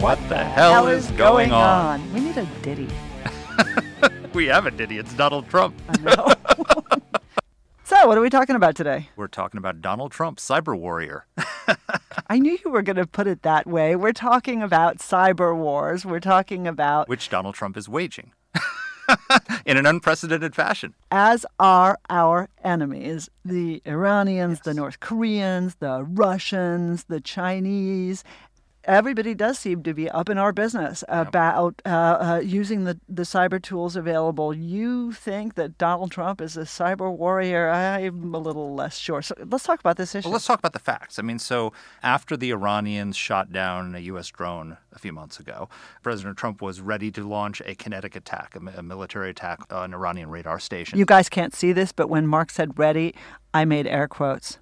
What, the, hell, is going, on? We need a ditty. we have a ditty. It's Donald Trump. I know. so, what are we talking about today? We're talking about Donald Trump, cyber warrior. I knew you were going to put it that way. We're talking about cyber wars. We're talking about which Donald Trump is waging. in an unprecedented fashion. As are our enemies the Iranians, yes. the North Koreans, the Russians, the Chinese, everybody does seem to be up in our business about uh, uh, using the, the cyber tools available. You think that Donald Trump is a cyber warrior? I'm a little less sure. So let's talk about this issue. Well, let's talk about the facts. I mean, so after the Iranians shot down a U.S. drone a few months ago, President Trump was ready to launch a kinetic attack, a, a military attack on Iranian radar station. You guys can't see this, but when Marc said ready, I made air quotes.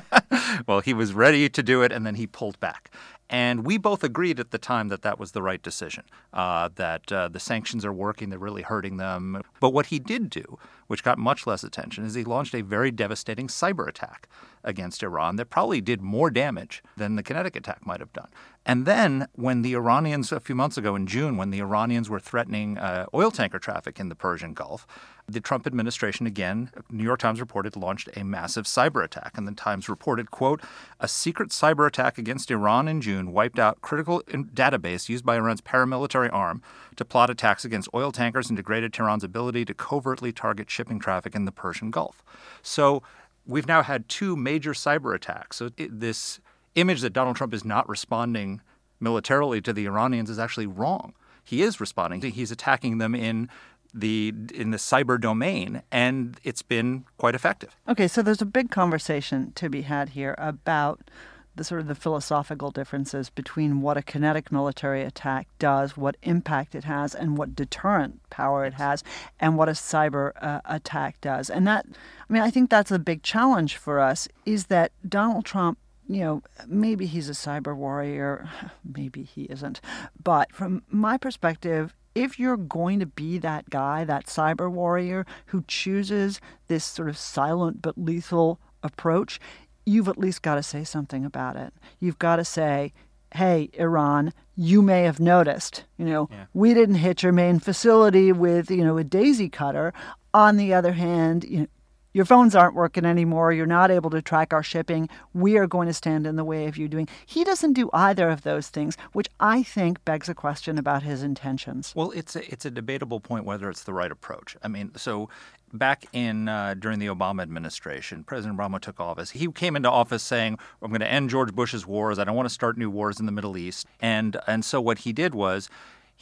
well, he was ready to do it, and then he pulled back. And we both agreed at the time that that was the right decision, uh, that uh, the sanctions are working, they're really hurting them. But what he did do, which got much less attention, is he launched a very devastating cyber attack against Iran that probably did more damage than the kinetic attack might have done. And then, when the Iranians, a few months ago in June, when the Iranians were threatening uh, oil tanker traffic in the Persian Gulf, the Trump administration again, New York Times reported, launched a massive cyber attack. And the Times reported, quote, a secret cyber attack against Iran in June wiped out critical database used by Iran's paramilitary arm to plot attacks against oil tankers and degraded Tehran's ability to covertly target shipping traffic in the Persian Gulf. So we've now had two major cyber attacks. So it, this image that Donald Trump is not responding militarily to the Iranians is actually wrong. He is responding. He's attacking them in the in the cyber domain and it's been quite effective. Okay, so there's a big conversation to be had here about the sort of the philosophical differences between what a kinetic military attack does, what impact it has, and what deterrent power it has, and what a cyber uh, attack does. And that, I mean, I think that's a big challenge for us. Is that Donald Trump you know, maybe he's a cyber warrior, maybe he isn't. But from my perspective, if you're going to be that guy, that cyber warrior who chooses this sort of silent but lethal approach, you've at least got to say something about it. You've got to say, hey, Iran, you may have noticed, you know, yeah. we didn't hit your main facility with, you know, a daisy cutter. On the other hand, you know, your phones aren't working anymore. You're not able to track our shipping. We are going to stand in the way of you doing. He doesn't do either of those things, which I think begs a question about his intentions. Well, it's a, it's a debatable point whether it's the right approach. I mean, so back in uh, during the Obama administration, President Obama took office. He came into office saying, "I'm going to end George Bush's wars. I don't want to start new wars in the Middle East." And and so what he did was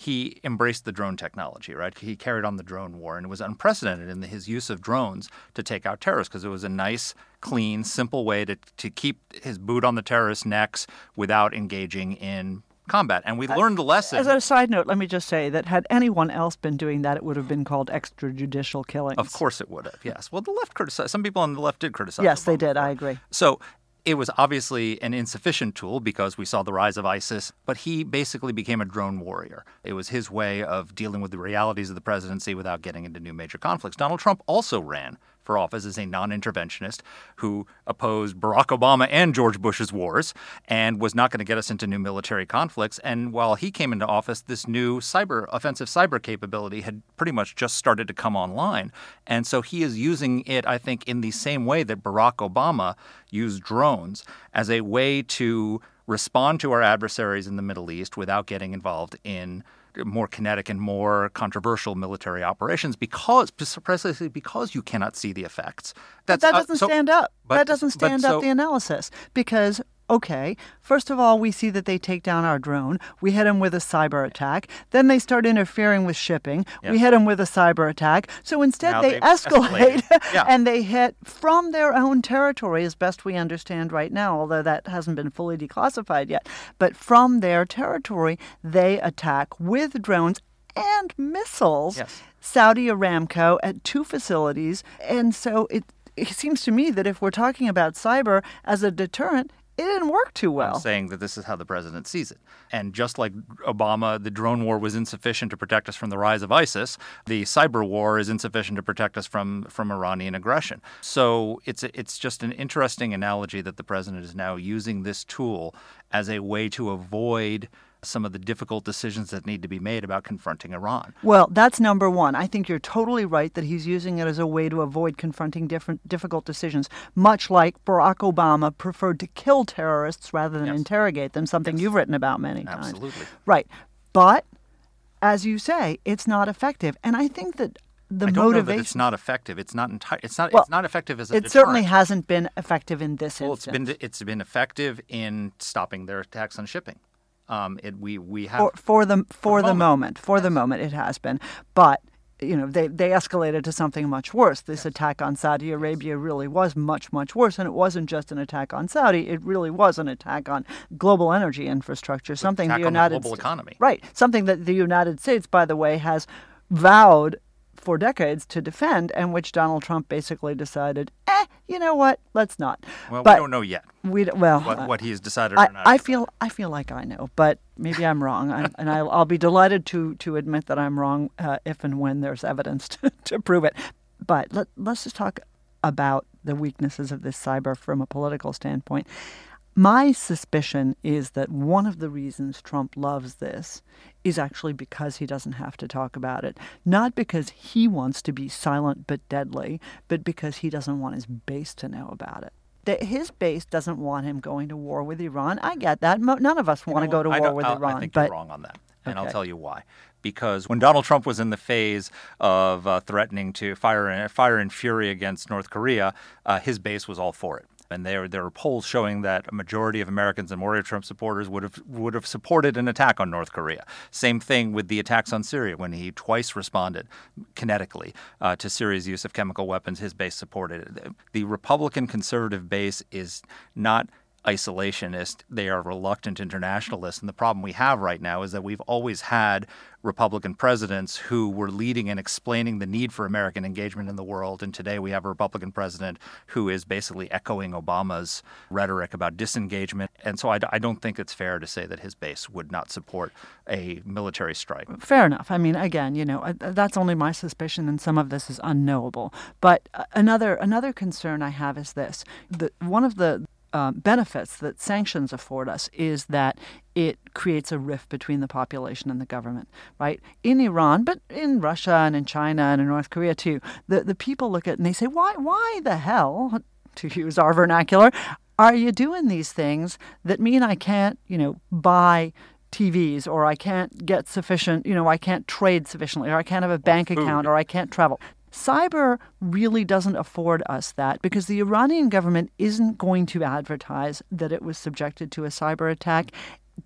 he embraced the drone technology, right? He carried on the drone war, and it was unprecedented in his use of drones to take out terrorists because it was a nice, clean, simple way to, to keep his boot on the terrorists' necks without engaging in combat. And we uh, learned the lesson. As a side note, let me just say that had anyone else been doing that, it would have been called extrajudicial killings. Of course it would have, yes. Well, the left criticized, some people on the left did criticize Yes, they did. I agree. So it was obviously an insufficient tool because we saw the rise of ISIS, but he basically became a drone warrior. It was his way of dealing with the realities of the presidency without getting into new major conflicts. Donald Trump also ran for office as a non interventionist who opposed Barack Obama and George Bush's wars and was not going to get us into new military conflicts. And while he came into office, this new cyber offensive cyber capability had pretty much just started to come online. And so he is using it, I think, in the same way that Barack Obama used drones as a way to respond to our adversaries in the Middle East without getting involved in more kinetic and more controversial military operations because precisely because you cannot see the effects. That's, but that doesn't uh, so, stand up. But, that doesn't stand up so, the analysis because okay, first of all, we see that they take down our drone. We hit them with a cyber attack. Then they start interfering with shipping. Yep. We hit them with a cyber attack. So instead, they they've escalate. Yeah. and they hit from their own territory, as best we understand right now, although that hasn't been fully declassified yet. But from their territory, they attack with drones and missiles Yes. Saudi Aramco at two facilities. And so it, it seems to me that if we're talking about cyber as a deterrent, it didn't work too well. I'm saying that this is how the president sees it. And just like Obama, the drone war was insufficient to protect us from the rise of ISIS, the cyber war is insufficient to protect us from, from Iranian aggression. So it's, it's just an interesting analogy that the president is now using this tool as a way to avoid some of the difficult decisions that need to be made about confronting Iran. Well, that's number one. I think you're totally right that he's using it as a way to avoid confronting different difficult decisions, much like Barack Obama preferred to kill terrorists rather than Yes. interrogate them, something you've written about many times. Absolutely. Right. But as you say, it's not effective. And I think that the I don't know that motivation it's not effective. It's not entire. It's not. Well, it's not effective as a it deterrent. certainly hasn't been effective in this Well, it's instance. been it's been effective in stopping their attacks on shipping. Um, it, we we have for, for the for the moment. moment. For the moment, it has been, but you know they they escalated to something much worse. This attack on Saudi Arabia really was much much worse, and it wasn't just an attack on Saudi. It really was an attack on global energy infrastructure, something the on the United global Sta- economy. right? Something that the United States, by the way, has vowed for decades to defend, and which Donald Trump basically decided, eh, you know what, let's not. well, but we don't know yet we well what, what he's decided or I, not. I feel I feel like I know, but maybe I'm wrong, I, and I'll, I'll be delighted to to admit that I'm wrong uh, if and when there's evidence to, to prove it. But let, let's just talk about the weaknesses of this cyber from a political standpoint. My suspicion is that one of the reasons Trump loves this is actually because he doesn't have to talk about it. Not because he wants to be silent but deadly, but because he doesn't want his base to know about it. That his base doesn't want him going to war with Iran. I get that. Mo- None of us want to You go know to? I war with I'll- Iran. I think but you're wrong on that, and I'll tell you why. Because when Donald Trump was in the phase of uh, threatening to fire in, fire in fury against North Korea, uh, his base was all for it. And there, there are polls showing that a majority of Americans and more Trump supporters would have would have supported an attack on North Korea. Same thing with the attacks on Syria when he twice responded kinetically uh, to Syria's use of chemical weapons. His base supported it. The Republican conservative base is not isolationist. They are reluctant internationalists. And the problem we have right now is that we've always had Republican presidents who were leading and explaining the need for American engagement in the world. And today we have a Republican president who is basically echoing Obama's rhetoric about disengagement. And so I, don't think it's fair to say that his base would not support a military strike. Fair enough. I mean, again, you know, that's only my suspicion, and some of this is unknowable. But uh, another another concern I have is this: that one of the uh, benefits that sanctions afford us is that it creates a rift between the population and the government, right? In Iran, but in Russia and in China and in North Korea too, the, the people look at it and they say, why, why the hell, to use our vernacular, are you doing these things that mean I can't, you know, buy TVs or I can't get sufficient, you know, I can't trade sufficiently or I can't have a bank account or I can't travel. Cyber really doesn't afford us that because the Iranian government isn't going to advertise that it was subjected to a cyber attack.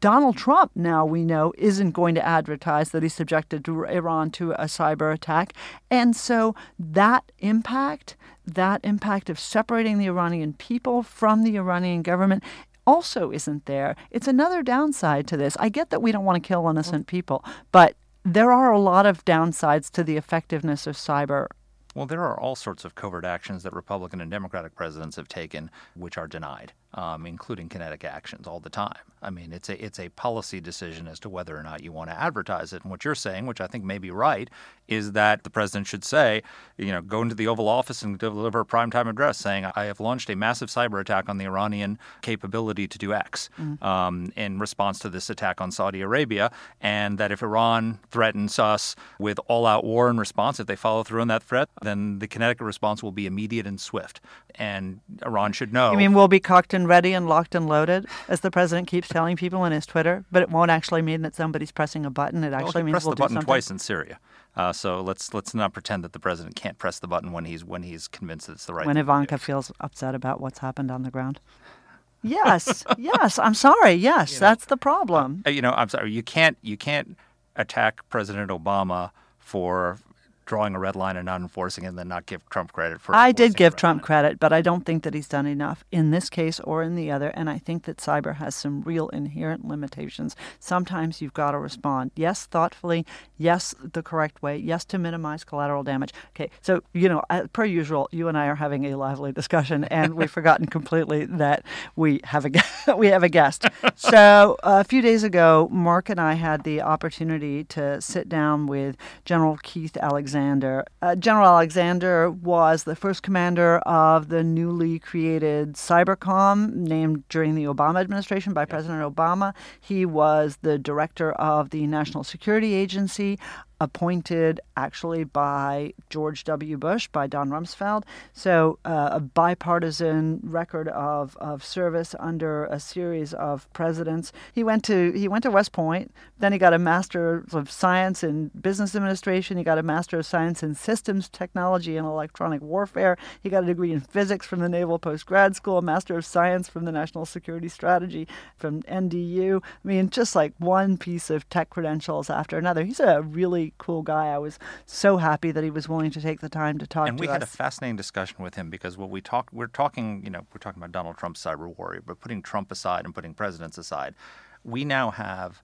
Donald Trump, now we know, isn't going to advertise that he's subjected to Iran to a cyber attack. And so that impact, that impact of separating the Iranian people from the Iranian government, also isn't there. It's another downside to this. I get that we don't want to kill innocent people, but there are a lot of downsides to the effectiveness of cyber. Well, there are all sorts of covert actions that Republican and Democratic presidents have taken which are denied, um, including kinetic actions all the time. I mean, it's a it's a policy decision as to whether or not you want to advertise it. And what you're saying, which I think may be right, is that the president should say, you know, go into the Oval Office and deliver a primetime address saying, "I have launched a massive cyber attack on the Iranian capability to do X um, in response to this attack on Saudi Arabia, and that if Iran threatens us with all-out war in response, if they follow through on that threat, then the kinetic response will be immediate and swift, and Iran should know." You mean we'll be cocked and ready and locked and loaded, as the president keeps telling people in his Twitter, but it won't actually mean that somebody's pressing a button. It actually means pressed we'll the button twice in Syria. Uh, so let's let's not pretend that the president can't press the button when he's when he's convinced that it's the right. when thing to do. Ivanka feels upset about what's happened on the ground. yes, yes. I'm sorry. Yes, you know, that's the problem. Uh, you know, I'm sorry. You can't you can't attack President Obama for drawing a red line and not enforcing it and then not give Trump credit for it. I did give Trump line. credit, but I don't think that he's done enough in this case or in the other. And I think that cyber has some real inherent limitations. Sometimes you've got to respond, yes, thoughtfully, yes, the correct way, yes, to minimize collateral damage. Okay, so, you know, per usual, you and I are having a lively discussion, and we've forgotten completely that we have a, we have a guest. So a few days ago, Marc and I had the opportunity to sit down with General Keith Alexander Alexander. Uh, General Alexander was the first commander of the newly created Cybercom, named during the Obama administration by President Obama. He was the director of the National Security Agency appointed actually by George W. Bush, by Don Rumsfeld. So uh, a bipartisan record of, of service under a series of presidents. He went to he went to West Point. Then he got a Master of Science in Business Administration. He got a Master of Science in Systems Technology and Electronic Warfare. He got a degree in Physics from the Naval Post Grad School, a Master of Science from the National Security Strategy from NDU. I mean, just like one piece of tech credentials after another. He's a really cool guy. I was so happy that he was willing to take the time to talk and to us. We had a fascinating discussion with him because what we talked, we're talking, you know, we're talking about Donald Trump's cyber warrior, but putting Trump aside and putting presidents aside, we now have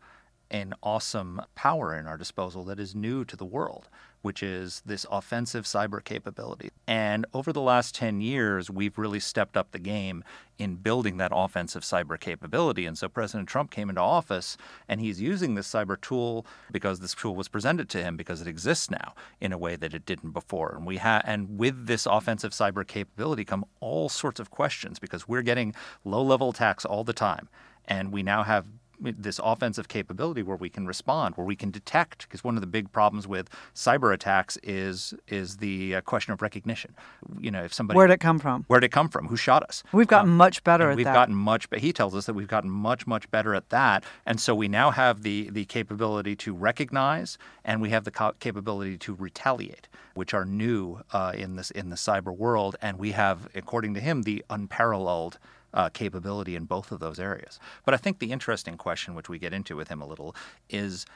an awesome power in our disposal that is new to the world which is this offensive cyber capability. And over the last 10 years, we've really stepped up the game in building that offensive cyber capability. And so President Trump came into office and he's using this cyber tool because this tool was presented to him because it exists now in a way that it didn't before. And we have and with this offensive cyber capability come all sorts of questions because we're getting low-level attacks all the time. And we now have this offensive capability where we can respond, where we can detect. Because one of the big problems with cyber attacks is is the uh, question of recognition. You know, if somebody where did it come from? Where did it come from? Who shot us? We've gotten um, much better at we've that. We've gotten much. But he tells us that we've gotten much much better at that, and so we now have the the capability to recognize, and we have the co- capability to retaliate, which are new uh, in this in the cyber world, and we have, according to him, the unparalleled uh, capability in both of those areas. But I think the interesting question, which we get into with him a little, is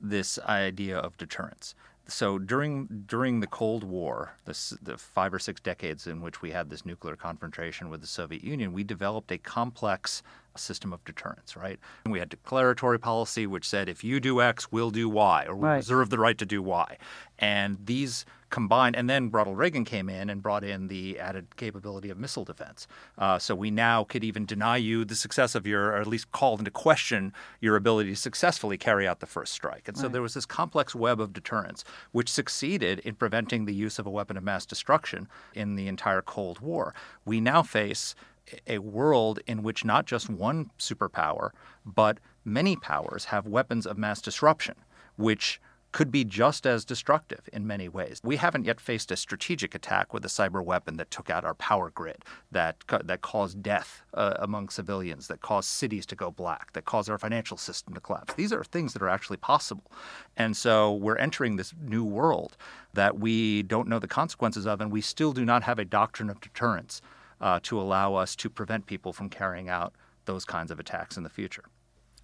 this idea of deterrence. So during during the Cold War, this, the five or six decades in which we had this nuclear confrontation with the Soviet Union, we developed a complex system of deterrence, right? And we had declaratory policy, which said if you do X, we'll do Y, or we right. reserve the right to do Y. And these combined, and then Ronald Reagan came in and brought in the added capability of missile defense. Uh, so we now could even deny you the success of your, or at least call into question your ability to successfully carry out the first strike. And so right. there was this complex web of deterrence, which succeeded in preventing the use of a weapon of mass destruction in the entire Cold War. We now face a world in which not just one superpower, but many powers have weapons of mass disruption, which could be just as destructive in many ways. We haven't yet faced a strategic attack with a cyber weapon that took out our power grid, that that caused death uh, among civilians, that caused cities to go black, that caused our financial system to collapse. These are things that are actually possible. And so we're entering this new world that we don't know the consequences of and we still do not have a doctrine of deterrence uh, to allow us to prevent people from carrying out those kinds of attacks in the future.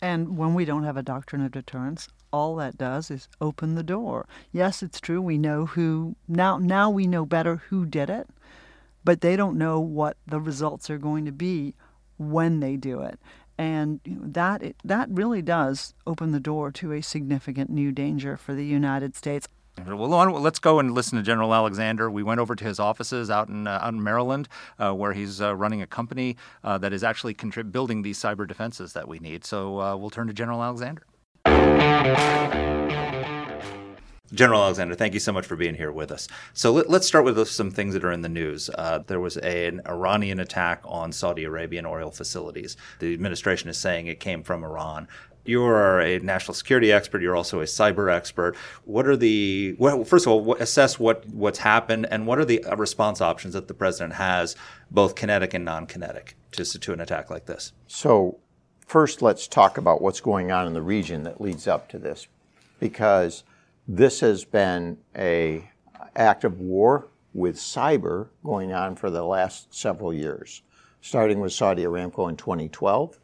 And when we don't have a doctrine of deterrence, all that does is open the door. Yes, it's true. We know who now. Now we know better who did it, but they don't know what the results are going to be when they do it. And that that really does open the door to a significant new danger for the United States. Well, let's go and listen to General Alexander. We went over to his offices out in, uh, out in Maryland, uh, where he's uh, running a company uh, that is actually contrib- building these cyber defenses that we need. So uh, we'll turn to General Alexander. General Alexander, thank you so much for being here with us. So let, us start with some things that are in the news. Uh, there was a, an Iranian attack on Saudi Arabian oil facilities. The administration is saying it came from Iran you're a national security expert. You're also a cyber expert. What are the well? First of all, assess what what's happened and what are the uh, response options that the president has, both kinetic and non-kinetic, to to an attack like this. So, first, let's talk about what's going on in the region that leads up to this, because this has been a act of war with cyber going on for the last several years. starting with Saudi Aramco in 2012,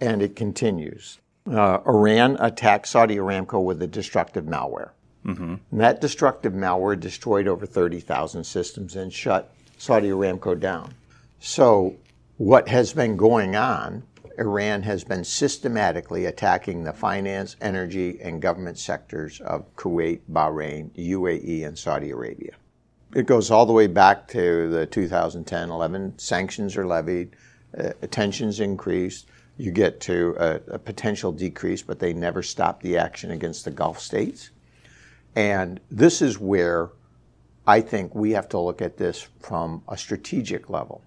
and it continues. Uh, Iran attacked Saudi Aramco with a destructive malware. Mm-hmm. That destructive malware destroyed over 30,000 systems and shut Saudi Aramco down. So, what has been going on, Iran has been systematically attacking the finance, energy, and government sectors of Kuwait, Bahrain, UAE, and Saudi Arabia. It goes all the way back to the 2010 11. Sanctions are levied, uh, tensions increased. You get to a, a potential decrease, but they never stop the action against the Gulf states. And this is where I think we have to look at this from a strategic level.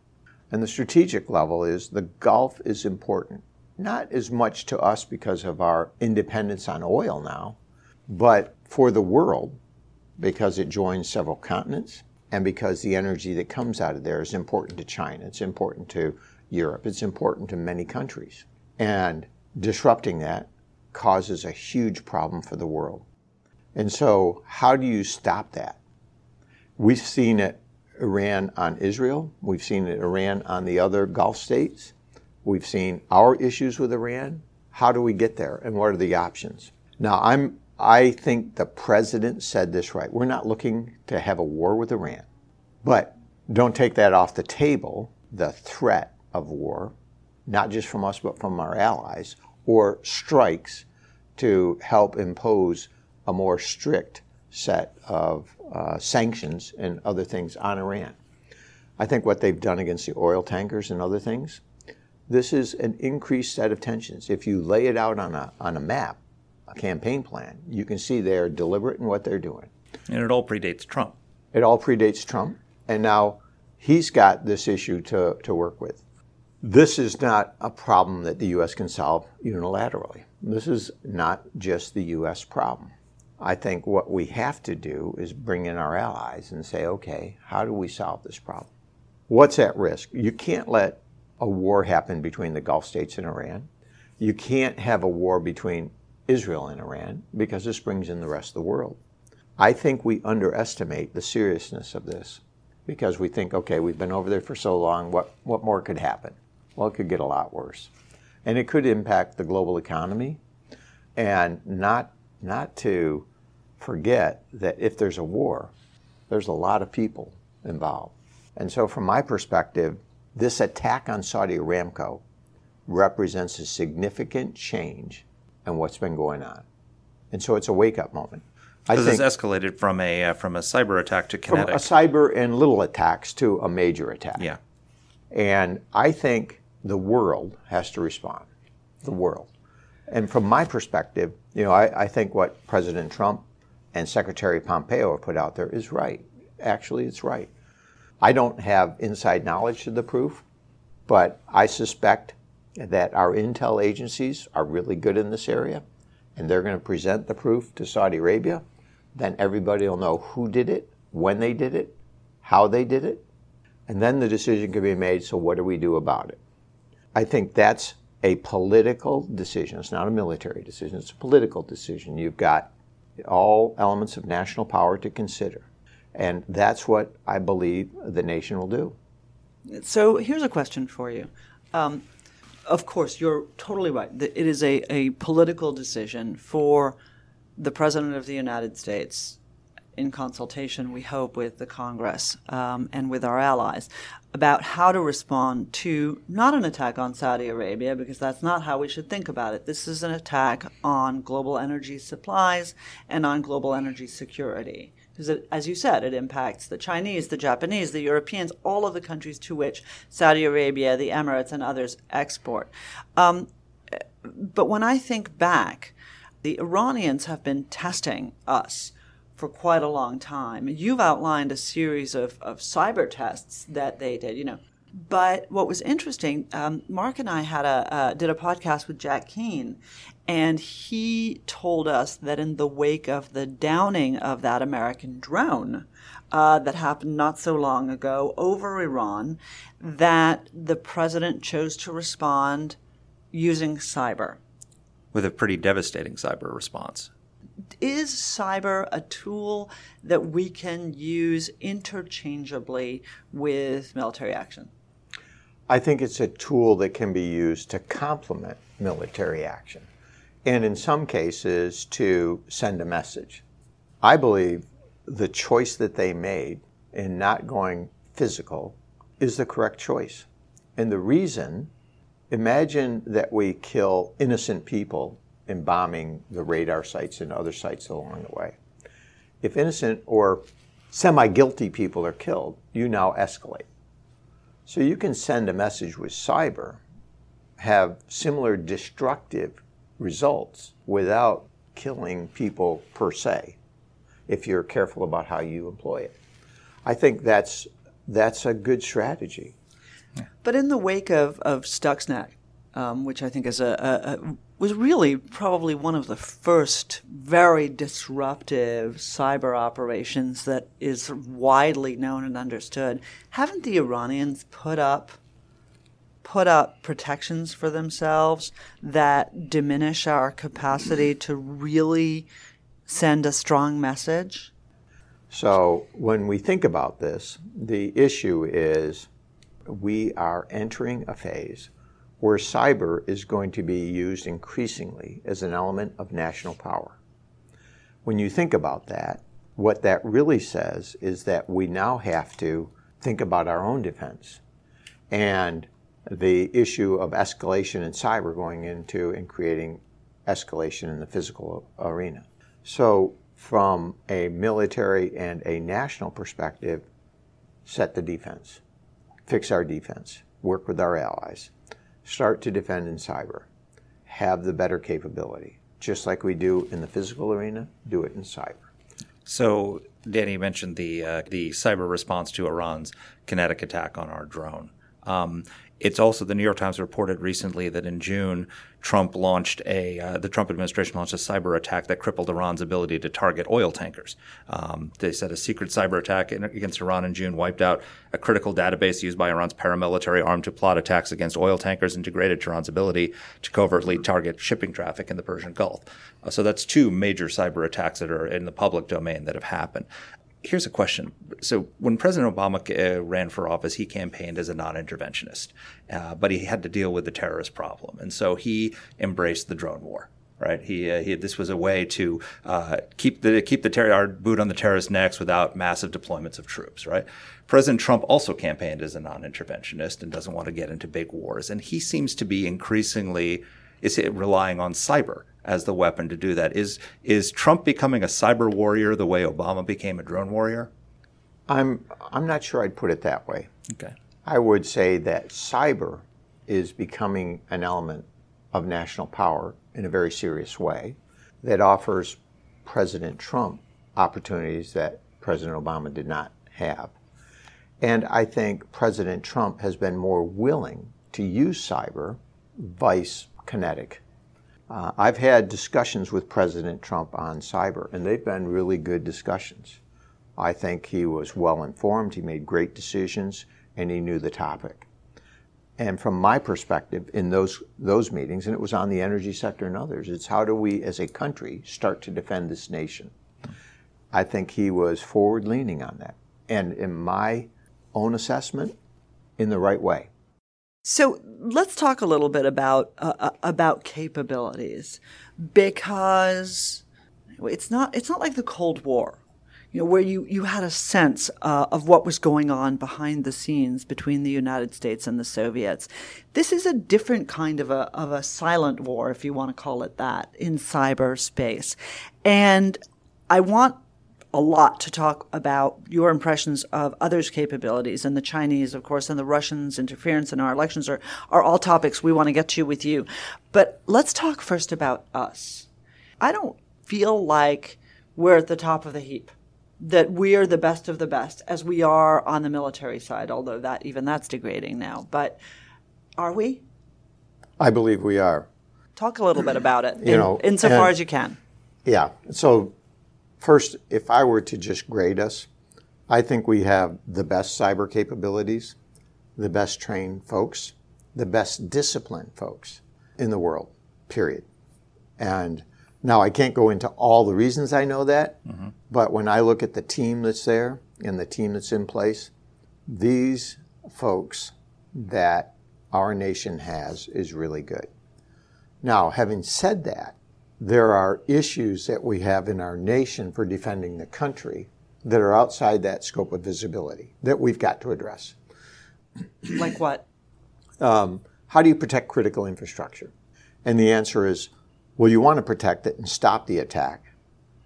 And the strategic level is the Gulf is important, not as much to us because of our independence on oil now, but for the world because it joins several continents and because the energy that comes out of there is important to China, it's important to Europe, it's important to many countries. And disrupting that causes a huge problem for the world. And so, how do you stop that? We've seen it Iran on Israel. We've seen it Iran on the other Gulf states. We've seen our issues with Iran. How do we get there and what are the options? Now, I'm I think the president said this right. We're not looking to have a war with Iran. But don't take that off the table, the threat of war, not just from us, but from our allies, or strikes to help impose a more strict set of uh, sanctions and other things on Iran. I think what they've done against the oil tankers and other things, this is an increased set of tensions. If you lay it out on a, on a map, a campaign plan, you can see they're deliberate in what they're doing. And it all predates Trump. It all predates Trump. And now he's got this issue to, to work with. This is not a problem that the U.S. can solve unilaterally. This is not just the U.S. problem. I think what we have to do is bring in our allies and say, okay, how do we solve this problem? What's at risk? You can't let a war happen between the Gulf states and Iran. You can't have a war between Israel and Iran because this brings in the rest of the world. I think we underestimate the seriousness of this because we think, okay, we've been over there for so long, what, what more could happen? Well, it could get a lot worse. And it could impact the global economy. And not, not to forget that if there's a war, there's a lot of people involved. And so, from my perspective, this attack on Saudi Aramco represents a significant change in what's been going on. And so it's a wake up moment. Because it's escalated from a uh, from a cyber attack to kinetic. From a cyber and little attacks to a major attack. Yeah. And I think the world has to respond. The world. And from my perspective, you know, I, I think what President Trump and Secretary Pompeo have put out there is right. Actually, it's right. I don't have inside knowledge to the proof, but I suspect that our intel agencies are really good in this area and they're going to present the proof to Saudi Arabia, then everybody will know who did it, when they did it, how they did it, and then the decision can be made so what do we do about it? I think that's a political decision. It's not a military decision, it's a political decision. You've got all elements of national power to consider. And that's what I believe the nation will do. So here's a question for you. Um, of course, you're totally right. It is a, a political decision for the President of the United States, in consultation, we hope, with the Congress um, and with our allies, about how to respond to not an attack on Saudi Arabia, because that's not how we should think about it. This is an attack on global energy supplies and on global energy security because as you said, it impacts the Chinese, the Japanese, the Europeans, all of the countries to which Saudi Arabia, the Emirates, and others export. Um, but when I think back, the Iranians have been testing us for quite a long time. You've outlined a series of, of cyber tests that they did, you know. But what was interesting, um, Marc and I had a uh, did a podcast with Jack Keane, and he told us that in the wake of the downing of that American drone uh, that happened not so long ago over Iran, that the president chose to respond using cyber. With a pretty devastating cyber response. Is cyber a tool that we can use interchangeably with military action? I think it's a tool that can be used to complement military action and in some cases to send a message. I believe the choice that they made in not going physical is the correct choice. And the reason, imagine that we kill innocent people in bombing the radar sites and other sites along the way. If innocent or semi guilty people are killed, you now escalate. So you can send a message with cyber, have similar destructive results without killing people per se, if you're careful about how you employ it. I think that's that's a good strategy. But in the wake of, of Stuxnet, um, which I think is a, a, a, was really probably one of the first very disruptive cyber operations that is widely known and understood. Haven't the Iranians put up put up protections for themselves that diminish our capacity to really send a strong message? So, when we think about this, the issue is we are entering a phase where cyber is going to be used increasingly as an element of national power. When you think about that, what that really says is that we now have to think about our own defense and the issue of escalation in cyber going into and creating escalation in the physical arena. So, from a military and a national perspective, set the defense, fix our defense, work with our allies, start to defend in cyber, have the better capability. Just like we do in the physical arena, do it in cyber. So, Dany mentioned the uh, the cyber response to Iran's kinetic attack on our drone. Um, it's also the New York Times reported recently that in June, Trump launched a uh, the Trump administration launched a cyber attack that crippled Iran's ability to target oil tankers. Um, they said a secret cyber attack in, against Iran in June wiped out a critical database used by Iran's paramilitary arm to plot attacks against oil tankers and degraded Iran's ability to covertly target shipping traffic in the Persian Gulf. Uh, so that's two major cyber attacks that are in the public domain that have happened here's a question. So when President Obama uh, ran for office, he campaigned as a non-interventionist, uh, but he had to deal with the terrorist problem, and so he embraced the drone war. Right, he, uh, he this was a way to uh, keep the keep the ter- our boot on the terrorist necks without massive deployments of troops. Right, President Trump also campaigned as a non-interventionist and doesn't want to get into big wars, and he seems to be increasingly is relying on cyber as the weapon to do that. Is is Trump becoming a cyber warrior the way Obama became a drone warrior? I'm I'm not sure I'd put it that way. Okay. I would say that cyber is becoming an element of national power in a very serious way that offers President Trump opportunities that President Obama did not have. And I think President Trump has been more willing to use cyber, vice kinetic. Uh, I've had discussions with President Trump on cyber, and they've been really good discussions. I think he was well informed, he made great decisions, and he knew the topic. And from my perspective, in those those meetings, and it was on the energy sector and others, it's how do we, as a country, start to defend this nation? I think he was forward leaning on that, and in my own assessment, in the right way. So let's talk a little bit about uh, uh, about capabilities because it's not it's not like the Cold War, you know, where you, you had a sense uh, of what was going on behind the scenes between the United States and the Soviets. This is a different kind of a of a silent war, if you want to call it that, in cyberspace, and I want a lot to talk about your impressions of others' capabilities and the Chinese, of course, and the Russians' interference in our elections are, are all topics we want to get to with you. But let's talk first about us. I don't feel like we're at the top of the heap, that we are the best of the best, as we are on the military side, although that even that's degrading now. But are we? I believe we are. Talk a little bit about it, you in, know, insofar as you can. Yeah. So First, if I were to just grade us, I think we have the best cyber capabilities, the best trained folks, the best disciplined folks in the world, period. And now I can't go into all the reasons I know that, mm-hmm. but when I look at the team that's there and the team that's in place, these folks that our nation has is really good. Now, having said that, there are issues that we have in our nation for defending the country that are outside that scope of visibility that we've got to address. Like what? Um, how do you protect critical infrastructure? And the answer is well, you want to protect it and stop the attack.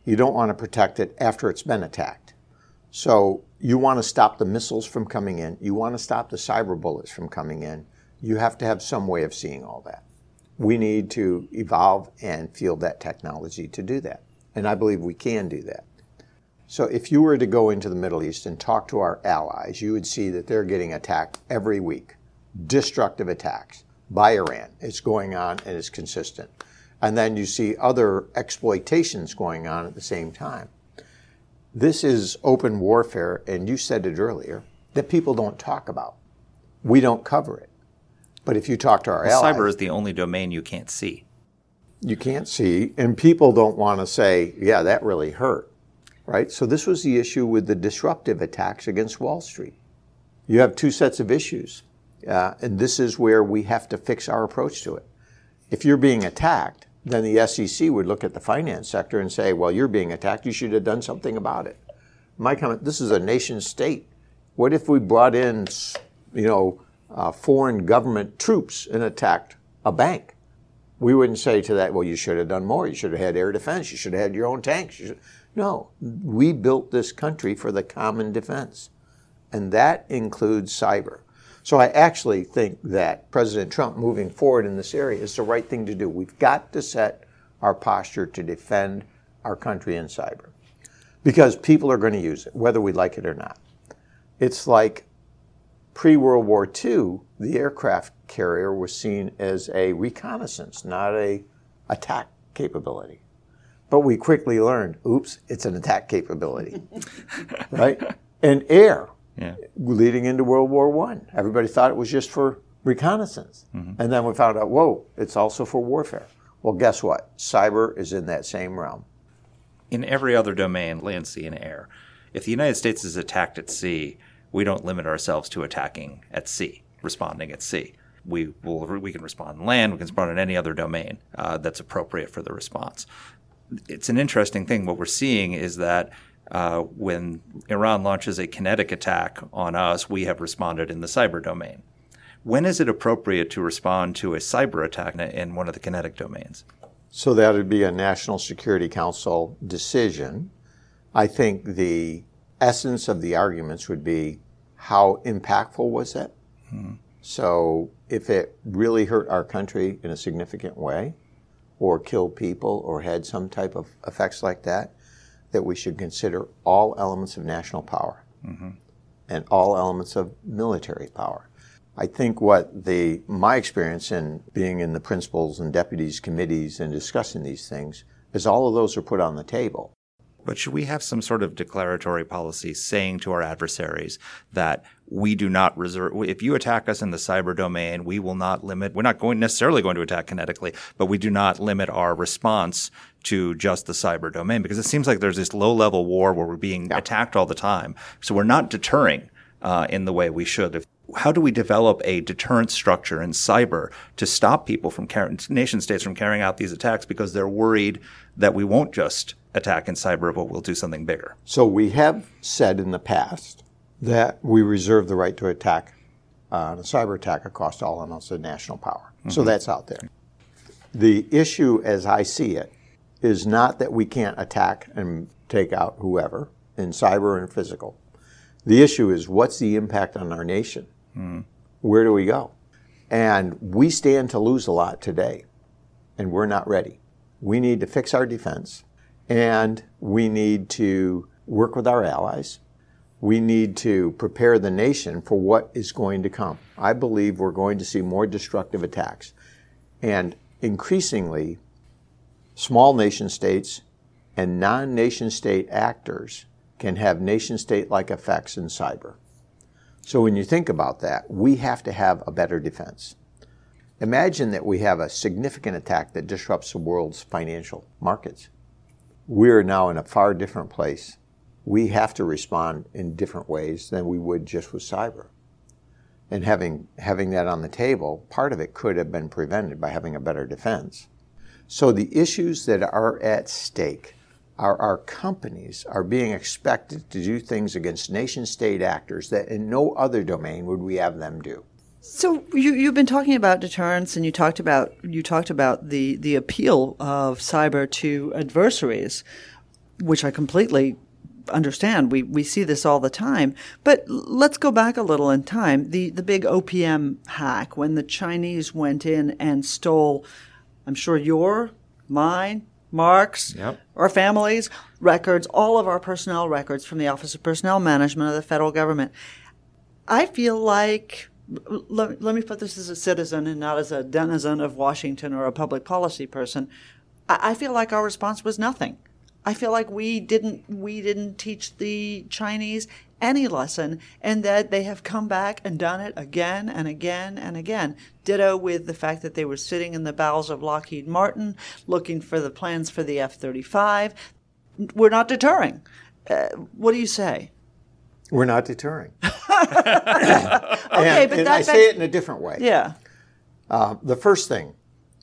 You don't want to protect it after it's been attacked. So you want to stop the missiles from coming in. You want to stop the cyber bullets from coming in. You have to have some way of seeing all that. We need to evolve and field that technology to do that. And I believe we can do that. So if you were to go into the Middle East and talk to our allies, you would see that they're getting attacked every week. Destructive attacks by Iran. It's going on and it's consistent. And then you see other exploitations going on at the same time. This is open warfare, and you said it earlier, that people don't talk about. We don't cover it. But if you talk to our well, allies, cyber is the only domain you can't see. You can't see, and people don't want to say, "Yeah, that really hurt." Right? So this was the issue with the disruptive attacks against Wall Street. You have two sets of issues, uh, and this is where we have to fix our approach to it. If you're being attacked, then the SEC would look at the finance sector and say, "Well, you're being attacked. You should have done something about it." My comment: This is a nation state. What if we brought in, you know, uh, foreign government troops and attacked a bank. We wouldn't say to that, well, you should have done more. You should have had air defense. You should have had your own tanks. No, we built this country for the common defense, and that includes cyber. So I actually think that President Trump moving forward in this area is the right thing to do. We've got to set our posture to defend our country in cyber because people are going to use it, whether we like it or not. It's like pre World War II, the aircraft carrier was seen as a reconnaissance, not a attack capability. But we quickly learned, oops, it's an attack capability, right? And air, yeah. leading into World War One, everybody thought it was just for reconnaissance, mm-hmm. and then we found out, whoa, it's also for warfare. Well, guess what? Cyber is in that same realm. In every other domain, land, sea, and air, if the United States is attacked at sea, we don't limit ourselves to attacking at sea, responding at sea. We will we can respond on land. We can respond in any other domain uh, that's appropriate for the response. It's an interesting thing. What we're seeing is that uh, when Iran launches a kinetic attack on us, we have responded in the cyber domain. When is it appropriate to respond to a cyber attack in one of the kinetic domains? So that would be a National Security Council decision. I think the essence of the arguments would be how impactful was it? Hmm. So if it really hurt our country in a significant way, or killed people, or had some type of effects like that, that we should consider all elements of national power mm-hmm. and all elements of military power. I think what the my experience in being in the principals and deputies committees and discussing these things is all of those are put on the table. But should we have some sort of declaratory policy saying to our adversaries that we do not reserve, if you attack us in the cyber domain, we will not limit, we're not going necessarily going to attack kinetically, but we do not limit our response to just the cyber domain because it seems like there's this low level war where we're being yeah. attacked all the time. So we're not deterring uh, in the way we should. How do we develop a deterrent structure in cyber to stop people from carrying, nation states from carrying out these attacks because they're worried that we won't just attack in cyber, but we'll do something bigger. So we have said in the past that we reserve the right to attack uh, a cyber attack across all elements of national power. Mm-hmm. So that's out there. The issue, as I see it, is not that we can't attack and take out whoever in cyber and physical. The issue is what's the impact on our nation? Mm-hmm. Where do we go? And we stand to lose a lot today, and we're not ready. We need to fix our defense. And we need to work with our allies. We need to prepare the nation for what is going to come. I believe we're going to see more destructive attacks. And increasingly, small nation states and non nation state actors can have nation state like effects in cyber. So when you think about that, we have to have a better defense. Imagine that we have a significant attack that disrupts the world's financial markets we're now in a far different place. We have to respond in different ways than we would just with cyber. and having having that on the table, part of it could have been prevented by having a better defense. So the issues that are at stake are our companies are being expected to do things against nation state actors that in no other domain would we have them do. So you you've been talking about deterrence, and you talked about you talked about the the appeal of cyber to adversaries, which I completely understand. We we see this all the time. But let's go back a little in time. The the big OPM hack when the Chinese went in and stole, I'm sure your, mine, Marc's, Yep. our families' records, all of our personnel records from the Office of Personnel Management of the federal government. I feel like, let, let me put this as a citizen and not as a denizen of Washington or a public policy person. I, I feel like our response was nothing. I feel like we didn't we didn't teach the Chinese any lesson, and that they have come back and done it again and again and again. Ditto with the fact that they were sitting in the bowels of Lockheed Martin looking for the plans for the F 35. We're not deterring. Uh, what do you say? We're not deterring. Okay, and, but and that, I say it in a different way. yeah. Uh, the first thing,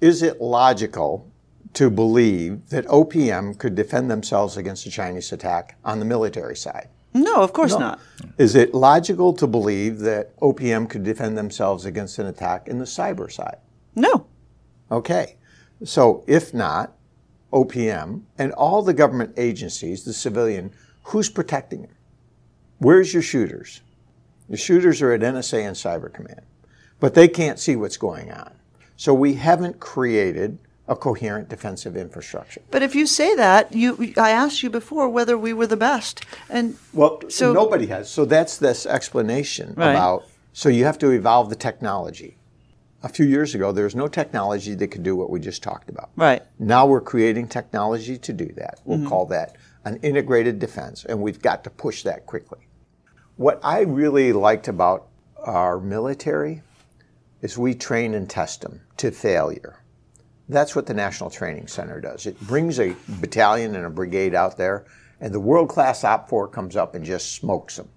is it logical to believe that OPM could defend themselves against a Chinese attack on the military side? No, of course not. Is it logical to believe that OPM could defend themselves against an attack in the cyber side? No. Okay. So if not, OPM and all the government agencies, the civilian, who's protecting them? Where's your shooters? The shooters are at NSA and Cyber Command, but they can't see what's going on. So we haven't created a coherent defensive infrastructure. But if you say that, you I asked you before whether we were the best, and Well, So- nobody has. So that's this explanation Right. about. So you have to evolve the technology. A few years ago, there was no technology that could do what we just talked about. right. Now we're creating technology to do that. We'll Mm-hmm. call that an integrated defense, and we've got to push that quickly. What I really liked about our military is we train and test them to failure. That's what the National Training Center does. It brings a battalion and a brigade out there, and the world class OPFOR comes up and just smokes them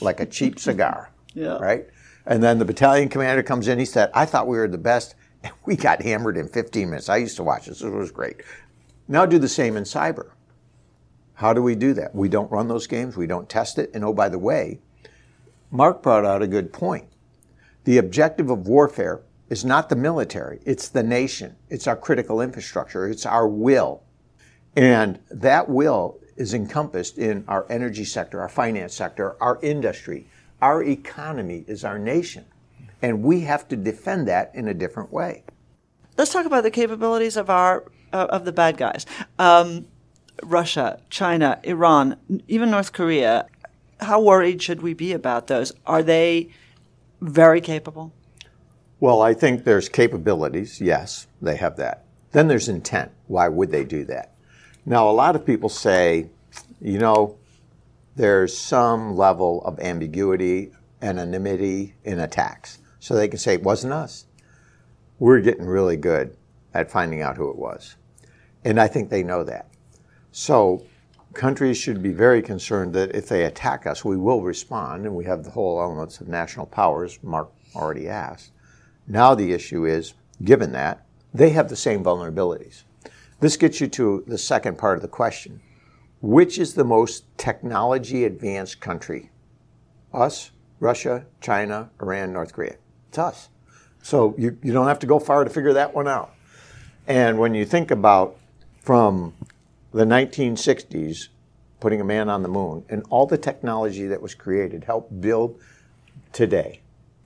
like a cheap cigar. Yeah. Right? And then the battalion commander comes in. He said, I thought we were the best, and we got hammered in 15 minutes. I used to watch this. It was great. Now do the same in cyber. How do we do that? We don't run those games, we don't test it. And oh, by the way, Marc brought out a good point. The objective of warfare is not the military, it's the nation, it's our critical infrastructure, it's our will. And that will is encompassed in our energy sector, our finance sector, our industry. Our economy is our nation. And we have to defend that in a different way. Let's talk about the capabilities of our uh, of the bad guys. Um, Russia, China, Iran, even North Korea. How worried should we be about those? Are they very capable? Well, I think there's capabilities. Yes, they have that. Then there's intent. Why would they do that? Now, a lot of people say, you know, there's some level of ambiguity, anonymity in attacks. So they can say, it wasn't us. We're getting really good at finding out who it was. And I think they know that. So countries should be very concerned that if they attack us, we will respond, and we have the whole elements of national powers, Marc already asked. Now the issue is, given that, they have the same vulnerabilities. This gets you to the second part of the question. Which is the most technology advanced country? Us, Russia, China, Iran, North Korea. It's us. So you, you don't have to go far to figure that one out. And when you think about from the 1960s, putting a man on the moon, and all the technology that was created helped build today.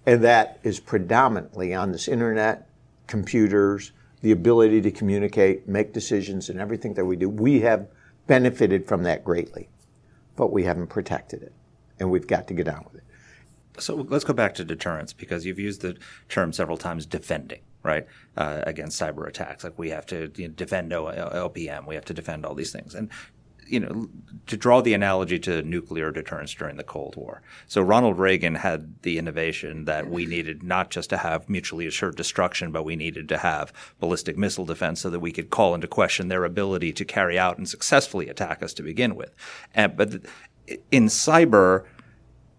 And that is predominantly on this internet, computers, the ability to communicate, make decisions, and everything that we do. We have benefited from that greatly, but we haven't protected it. And we've got to get on with it. So let's go back to deterrence because you've used the term several times defending, right, uh, against cyber attacks. Like we have to you know, defend O- LPM, we have to defend all these things. And, you know, to draw the analogy to nuclear deterrence during the Cold War. So Ronald Reagan had the innovation that we needed not just to have mutually assured destruction, but we needed to have ballistic missile defense so that we could call into question their ability to carry out and successfully attack us to begin with. And, but in cyber,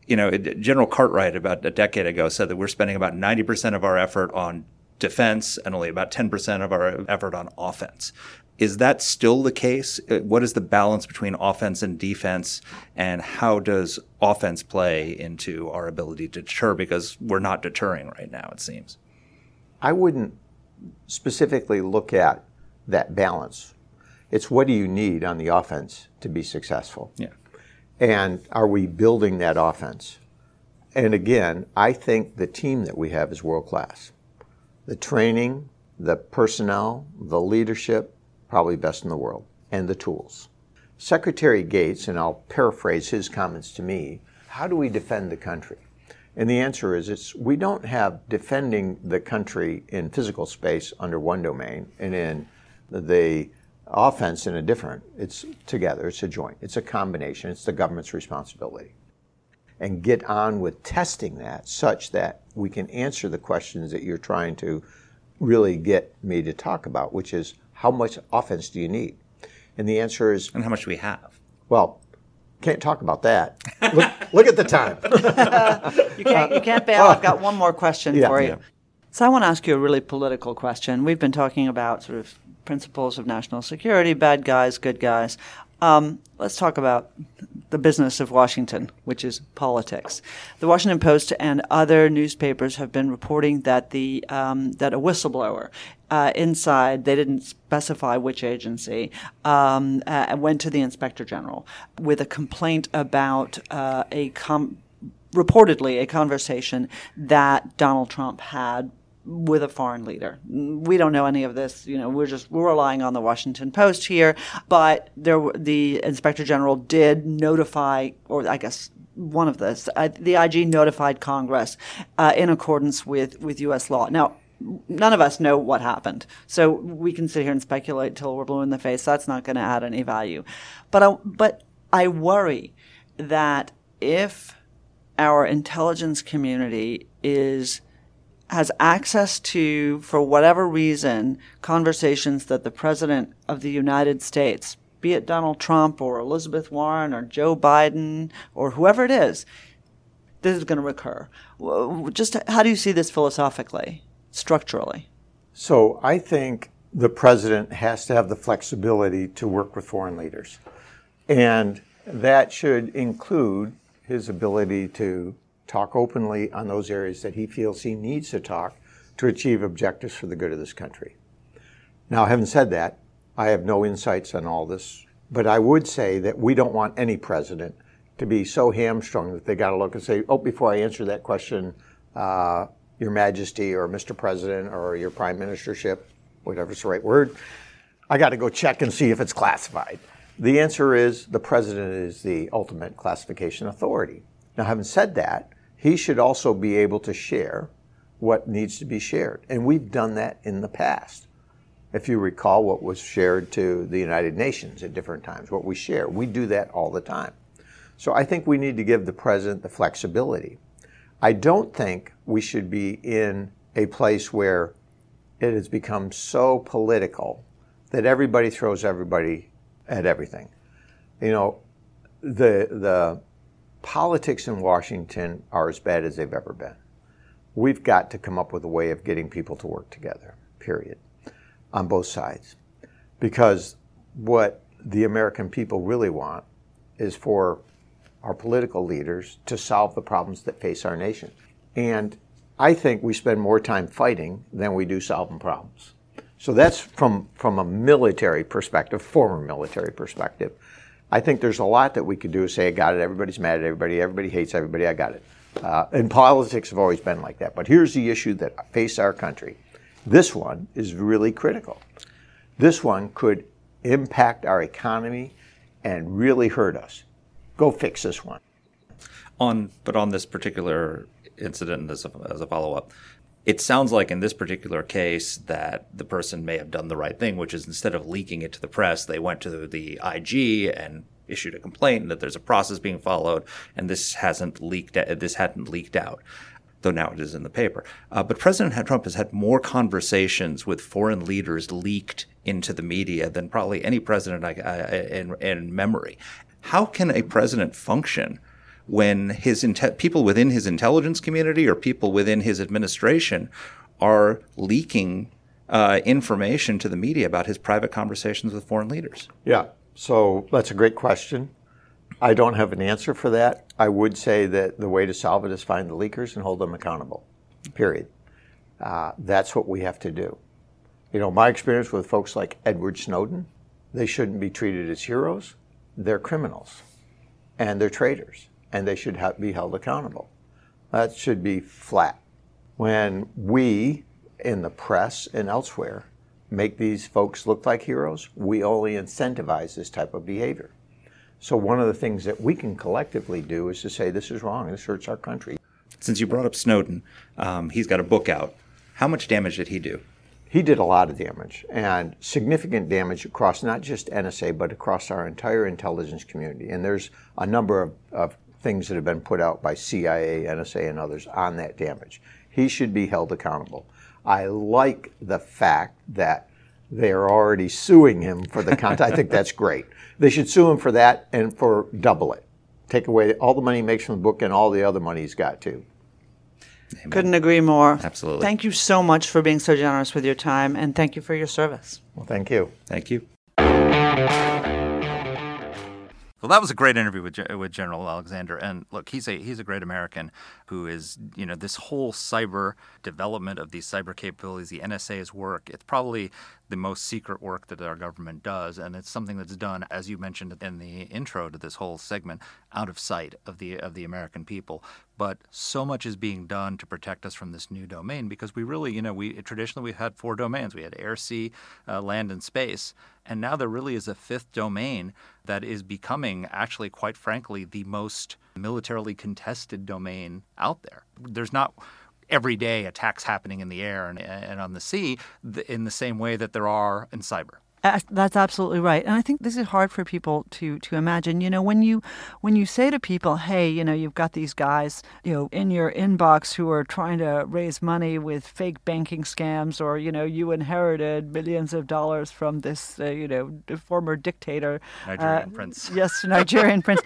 you know, General Cartwright about a decade ago said that we're spending about 90% of our effort on defense and only about 10% of our effort on offense. Is that still the case? Uh, what is the balance between offense and defense, and how does offense play into our ability to deter? Because we're not deterring right now, it seems. I wouldn't specifically look at that balance. It's what do you need on the offense to be successful? Yeah. And are we building that offense? And again, I think the team that we have is world class. The training, the personnel, the leadership, probably best in the world, and the tools. Secretary Gates, and I'll paraphrase his comments to me, how do we defend the country? And the answer is it's we don't have defending the country in physical space under one domain and in the offense in a different. It's together, it's a joint, it's a combination, it's the government's responsibility. And get on with testing that such that we can answer the questions that you're trying to really get me to talk about, which is how much offense do you need? And the answer is. And how much do we have? Well, can't talk about that. look, look at the time. you can't you can't bail. I've got one more question yeah, for you. Yeah. So I want to ask you a really political question. We've been talking about sort of principles of national security, bad guys, good guys. Um, let's talk about the business of Washington, which is politics. The Washington Post and other newspapers have been reporting that the um, that a whistleblower uh, inside they didn't specify which agency um, uh, went to the inspector general with a complaint about uh, a com- reportedly a conversation that Donald Trump had with a foreign leader. We don't know any of this. You know, we're just we're relying on the Washington Post here. But there, the Inspector General did notify, or I guess one of this, uh, the IG notified Congress uh, in accordance with with U.S. law. Now. None of us know what happened, so we can sit here and speculate till we're blue in the face. That's not going to add any value. But I, but I worry that if our intelligence community is has access to, for whatever reason, conversations that the President of the United States, be it Donald Trump or Elizabeth Warren or Joe Biden or whoever it is, this is going to recur. Just how do you see this philosophically, structurally? So I think the president has to have the flexibility to work with foreign leaders. And that should include his ability to talk openly on those areas that he feels he needs to talk to achieve objectives for the good of this country. Now, having said that, I have no insights on all this, but I would say that we don't want any president to be so hamstrung that they got to look and say, oh, before I answer that question, uh, Your Majesty or Mr. President or your Prime Ministership, whatever's the right word, I got to go check and see if it's classified. The answer is the president is the ultimate classification authority. Now, having said that, he should also be able to share what needs to be shared. And we've done that in the past. If you recall what was shared to the United Nations at different times, what we share, we do that all the time. So I think we need to give the president the flexibility. I don't think we should be in a place where it has become so political that everybody throws everybody at everything. You know, the the politics in Washington are as bad as they've ever been. We've got to come up with a way of getting people to work together, period, on both sides. Because what the American people really want is for our political leaders to solve the problems that face our nation. And I think we spend more time fighting than we do solving problems. So that's from, from a military perspective, former military perspective. I think there's a lot that we could do. Say, I got it. Everybody's mad at everybody. Everybody hates everybody. I got it. Uh, and politics have always been like that. But here's the issue that face our country. This one is really critical. This one could impact our economy and really hurt us. Go fix this one. On, but on this particular incident, as a, as a follow up, it sounds like in this particular case that the person may have done the right thing, which is instead of leaking it to the press, they went to the IG and issued a complaint that there's a process being followed, and this hasn't leaked. This hadn't leaked out, though now it is in the paper. Uh, but President Trump has had more conversations with foreign leaders leaked into the media than probably any president I, I, in, in memory. How can a president function when his inte- people within his intelligence community or people within his administration are leaking uh, information to the media about his private conversations with foreign leaders? Yeah, so that's a great question. I don't have an answer for that. I would say that the way to solve it is find the leakers and hold them accountable, period. Uh, that's what we have to do. You know, my experience with folks like Edward Snowden, they shouldn't be treated as heroes. They're criminals and they're traitors and they should ha- be held accountable. That should be flat. When we in the press and elsewhere make these folks look like heroes, we only incentivize this type of behavior. So, one of the things that we can collectively do is to say, this is wrong, this hurts our country. Since you brought up Snowden, um, he's got a book out. How much damage did he do? He did a lot of damage and significant damage across not just NSA, but across our entire intelligence community. And there's a number of, of things that have been put out by CIA, NSA, and others on that damage. He should be held accountable. I like the fact that they're already suing him for the content. I think that's great. They should sue him for that and for double it. Take away all the money he makes from the book and all the other money he's got too. Amen. Couldn't agree more. Absolutely. Thank you so much for being so generous with your time, and thank you for your service. Well, thank you. Thank you. Well, that was a great interview with with General Alexander, and look, he's a he's a great American who is you know this whole cyber development of these cyber capabilities, the NSA's work. It's probably the most secret work that our government does, and it's something that's done, as you mentioned in the intro to this whole segment, out of sight of the of the American people. But so much is being done to protect us from this new domain because we really, you know, we traditionally we had four domains: we had air, sea, uh, land, and space, and now there really is a fifth domain that is becoming, actually, quite frankly, the most militarily contested domain out there. There's not every day attacks happening in the air and, and on the sea in the same way that there are in cyber. That's absolutely right, and I think this is hard for people to to imagine. You know, when you when you say to people, "Hey, you know, you've got these guys, you know, in your inbox who are trying to raise money with fake banking scams, or you know, you inherited millions of dollars from this, uh, you know, former dictator, Nigerian uh, prince." Yes, Nigerian prince.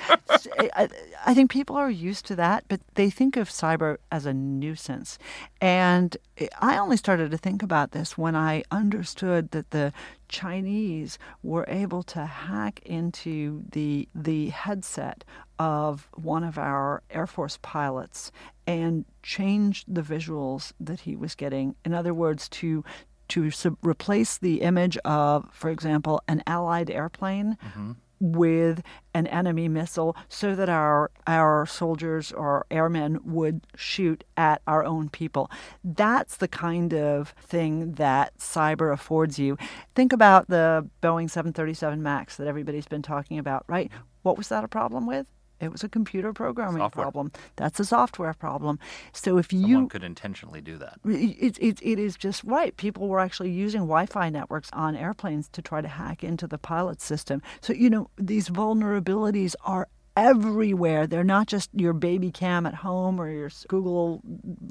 I, I think people are used to that, but they think of cyber as a nuisance, and I only started to think about this when I understood that the Chinese were able to hack into the the headset of one of our Air Force pilots and change the visuals that he was getting. In other words, to to sub- replace the image of, for example, an Allied airplane. Mm-hmm with an enemy missile so that our our soldiers or airmen would shoot at our own people. That's the kind of thing that cyber affords you. Think about the Boeing 737 Max that everybody's been talking about, right? What was that a problem with? It was a computer programming software. problem. That's a software problem. So if Someone you could intentionally do that, it, it, it is just right. People were actually using Wi-Fi networks on airplanes to try to hack into the pilot system. So you know these vulnerabilities are everywhere. They're not just your baby cam at home or your Google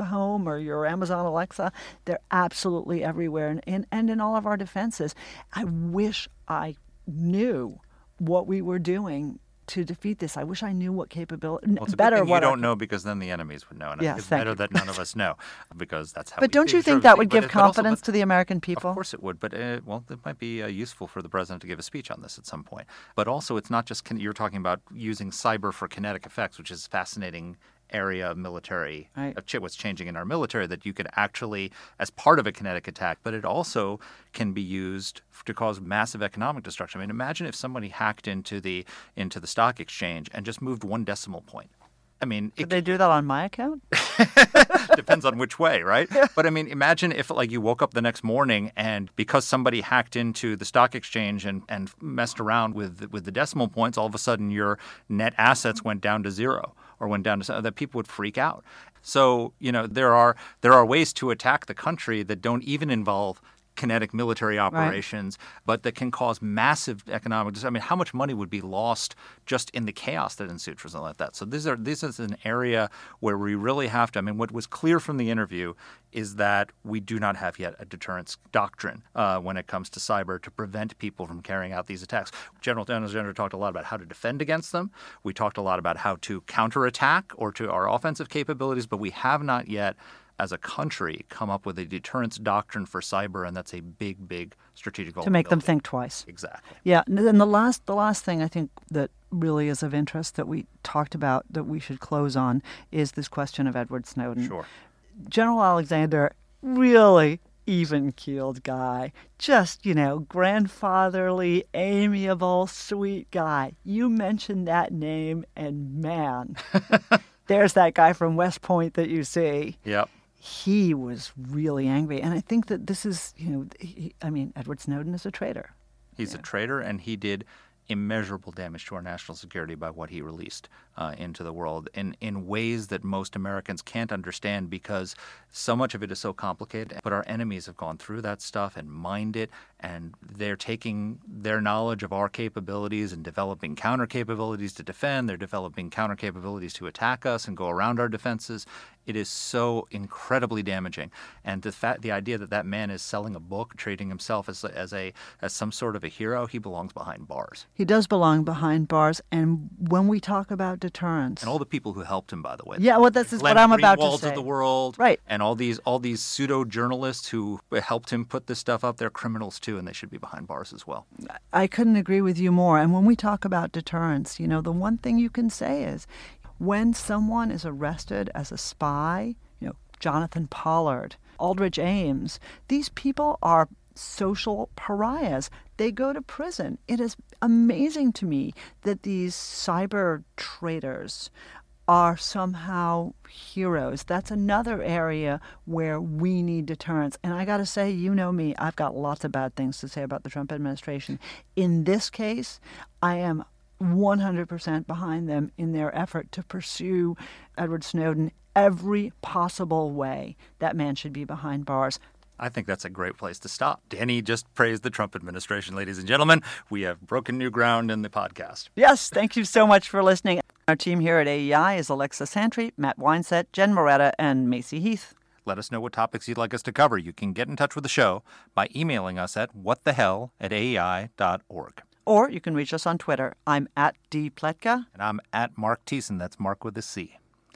Home or your Amazon Alexa. They're absolutely everywhere and, and, and in all of our defenses. I wish I knew what we were doing to defeat this. I wish I knew what capability. Well, it's better you don't I, know because then the enemies would know, and yes, it's better you. that none of us know because that's how. But don't you think that would But give but also- confidence but- to the American people? Of course it would, but uh, well, it might be uh, useful for the president to give a speech on this at some point. But also, it's not just you're talking about using cyber for kinetic effects, which is fascinating area of military Right. of what's changing in our military that you could actually as part of a kinetic attack but it also can be used to cause massive economic destruction i mean imagine if somebody hacked into the into the stock exchange and just moved one decimal point i mean it Did they do that on my account? depends on which way, right? But I mean, imagine if like you woke up the next morning and because somebody hacked into the stock exchange and, and messed around with with the decimal points, all of a sudden your net assets went down to zero or went down to that people would freak out. So you know there are there are ways to attack the country that don't even involve kinetic military operations, right. but that can cause massive economic. I mean, how much money would be lost just in the chaos that ensued for something like that? So these are this is an area where we really have to. I mean, what was clear from the interview is that we do not have yet a deterrence doctrine uh, when it comes to cyber to prevent people from carrying out these attacks. General Alexander talked a lot about how to defend against them. We talked a lot about how to counterattack or to our offensive capabilities, but we have not yet as a country come up with a deterrence doctrine for cyber, and that's a big, big strategic goal. to make them think twice. Exactly. Yeah, and then the last, the last thing I think that really is of interest that we talked about that we should close on is this question of Edward Snowden. Sure. General Alexander really even keeled guy. Just, you know, grandfatherly, amiable, sweet guy. You mentioned that name, and man, there's that guy from West Point that you see. Yep he was really angry. And I think that this is, you know, he, I mean, Edward Snowden is a traitor. He's yeah. a traitor, and he did immeasurable damage to our national security by what he released uh, into the world in, in ways that most Americans can't understand because so much of it is so complicated. But our enemies have gone through that stuff and mined it, and they're taking their knowledge of our capabilities and developing counter capabilities to defend. They're developing counter capabilities to attack us and go around our defenses. It is so incredibly damaging, and the fact, the idea that that man is selling a book, treating himself as as a as some sort of a hero, he belongs behind bars. He does belong behind bars, and when we talk about deterrence, and all the people who helped him, by the way, yeah, well, this is what I'm about to say. of the world, right? And all these all these pseudo journalists who helped him put this stuff up, they're criminals too, and they should be behind bars as well. I couldn't agree with you more. And when we talk about deterrence, you know, the one thing you can say is when someone is arrested as a spy, you know, Jonathan Pollard, Aldrich Ames, these people are social pariahs. They go to prison. It is amazing to me that these cyber traitors are somehow heroes. That's another area where we need deterrence. And I got to say, you know me, I've got lots of bad things to say about the Trump administration. In this case, I am 100% behind them in their effort to pursue Edward Snowden every possible way. That man should be behind bars. I think that's a great place to stop. Dany just praised the Trump administration, ladies and gentlemen. We have broken new ground in the podcast. Yes, thank you so much for listening. Our team here at AEI is Alexa Santry, Matt Weinset, Jen Moretta, and Macy Heath. Let us know what topics you'd like us to cover. You can get in touch with the show by emailing us at whatthehell at aei.org. Or you can reach us on Twitter. I'm at D. Pletka. And I'm at Marc Thiessen. That's Marc with a C.